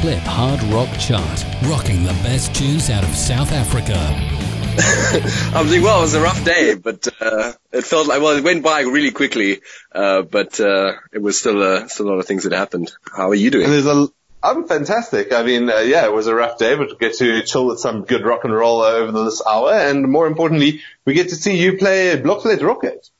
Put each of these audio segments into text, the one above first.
Clip Hard Rock Chart, rocking the best tunes out of South Africa. I'm thinking, well, it was a rough day, but uh, it felt like well, it went by really quickly, uh, but uh, it was still uh, still a lot of things that happened. How are you doing? And there's a, I'm fantastic. I mean, uh, yeah, it was a rough day, but we get to chill with some good rock and roll over this hour, and more importantly, we get to see you play Blockflate Rocket.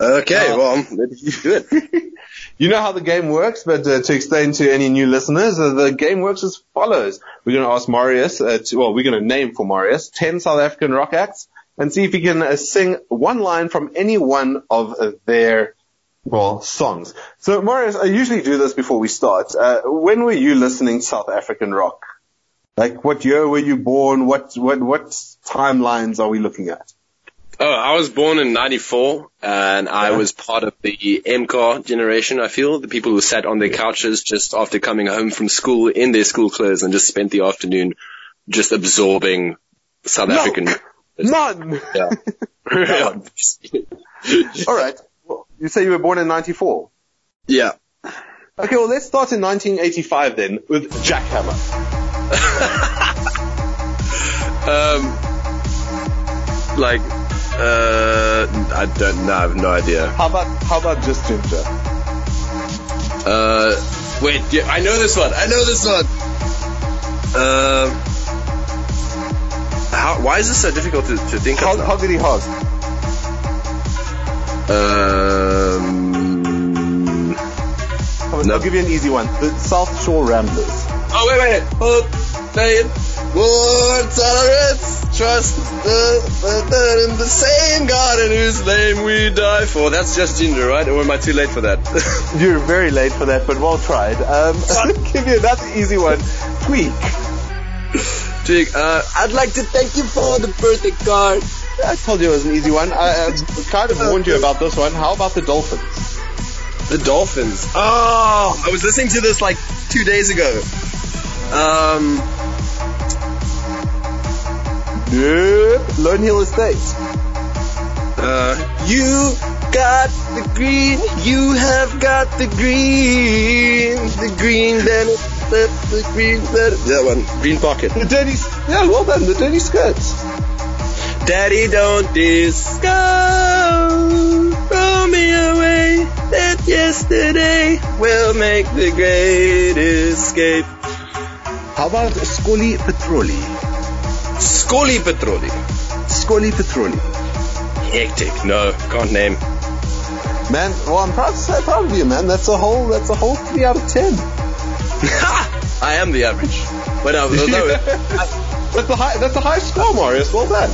Okay, well, maybe you do it. You know how the game works, but uh, to explain to any new listeners, uh, the game works as follows. We're going to ask Marius, uh, to, well, we're going to name for Marius 10 South African rock acts and see if he can uh, sing one line from any one of uh, their, well, songs. So Marius, I usually do this before we start. Uh, when were you listening to South African rock? Like what year were you born? What, what, what timelines are we looking at? Oh, I was born in '94, and I was part of the MK generation. I feel the people who sat on their couches just after coming home from school in their school clothes and just spent the afternoon just absorbing South No. African. None! Yeah. Alright. Well, you say you were born in 94? yeah. Okay, well let's start in 1985 then with Jackhammer. Um, like, uh, I don't know. I have no idea. How about how about Just Jinjer? Uh, wait, yeah, I know this one. I know this one. Um, how? Why is this so difficult to, to think how, of? Hoggity Hog. Um. I'll, No. I'll give you an easy one. The South Shore Ramblers. Oh wait, wait. Hold, say it. War tolerance, trust the, the, in the same God in whose name we die for. That's Just Jinjer, right? Or am I too late for that? You're very late for that, but well tried. Um, I'll give you another easy one. Tweak. Jig, uh, I'd like to thank you for the birthday card. I told you it was an easy one. I, I kind of warned you about this one. How about the Dolphins? The Dolphins. Oh, I was listening to this like two days ago. Um, Nope. Lone Hill Estate. uh, you got the green, you have got the green, the green, then the, the green, then that one, green pocket. The Dirty. Yeah, well done. The Dirty Skirts. Daddy, don't disco, throw me away. That yesterday will make the great escape. How about Scully Petroli? Scully Petroli. Scully Petroli. Hectic. No, can't name. Man, well, I'm proud to say, proud of you, man. That's a whole, that's a whole three out of ten. Ha! I am the average. But uh, no, That's a high, that's a high score, Marius. Well done.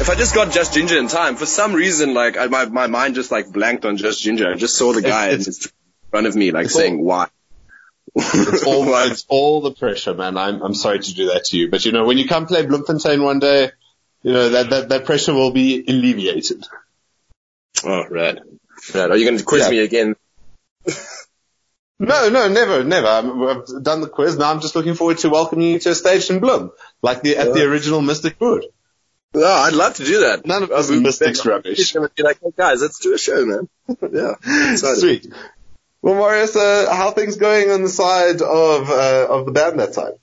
if I just got Just Jinjer in time, for some reason, like I, my my mind just like blanked on Just Jinjer. I just saw the guy It's- in front of me, like saying, all- "Why?" It's all, it's all the pressure, man. I'm, I'm sorry to do that to you, but you know, when you come play Bloemfontein one day, you know, that, that, that pressure will be alleviated. Oh, right, right. Are you going to quiz Yeah. me again? No, no, never, never. I'm, I've done the quiz. Now I'm just looking forward to welcoming you to a stage in Bloom, like the, at the original Mystic Boer. Oh, I'd love to do that. None of be- Mystic's rubbish. Be like, hey guys, let's do a show, man. yeah, excited. Sweet. Well, Marius, uh, how things going on the side of, uh, of the band that time?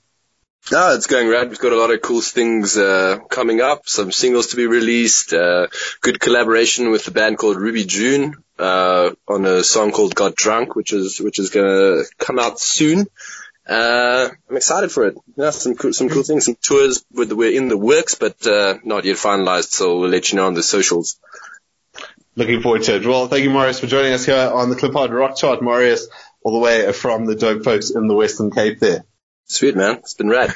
No, it's going rad. We've got a lot of cool things uh, coming up. Some singles to be released. Uh, good collaboration with the band called Ruby June uh, on a song called "Got Drunk," which is which is gonna come out soon. Uh, I'm excited for it. Yeah, some cool, some cool things. Some tours with we're in the works, but uh, not yet finalized. So we'll let you know on the socials. Looking forward to it. Well, thank you, Marius, for joining us here on the Clipart Rock Chart. Marius, all the way from the dope folks in the Western Cape there. Sweet man, it's been rad.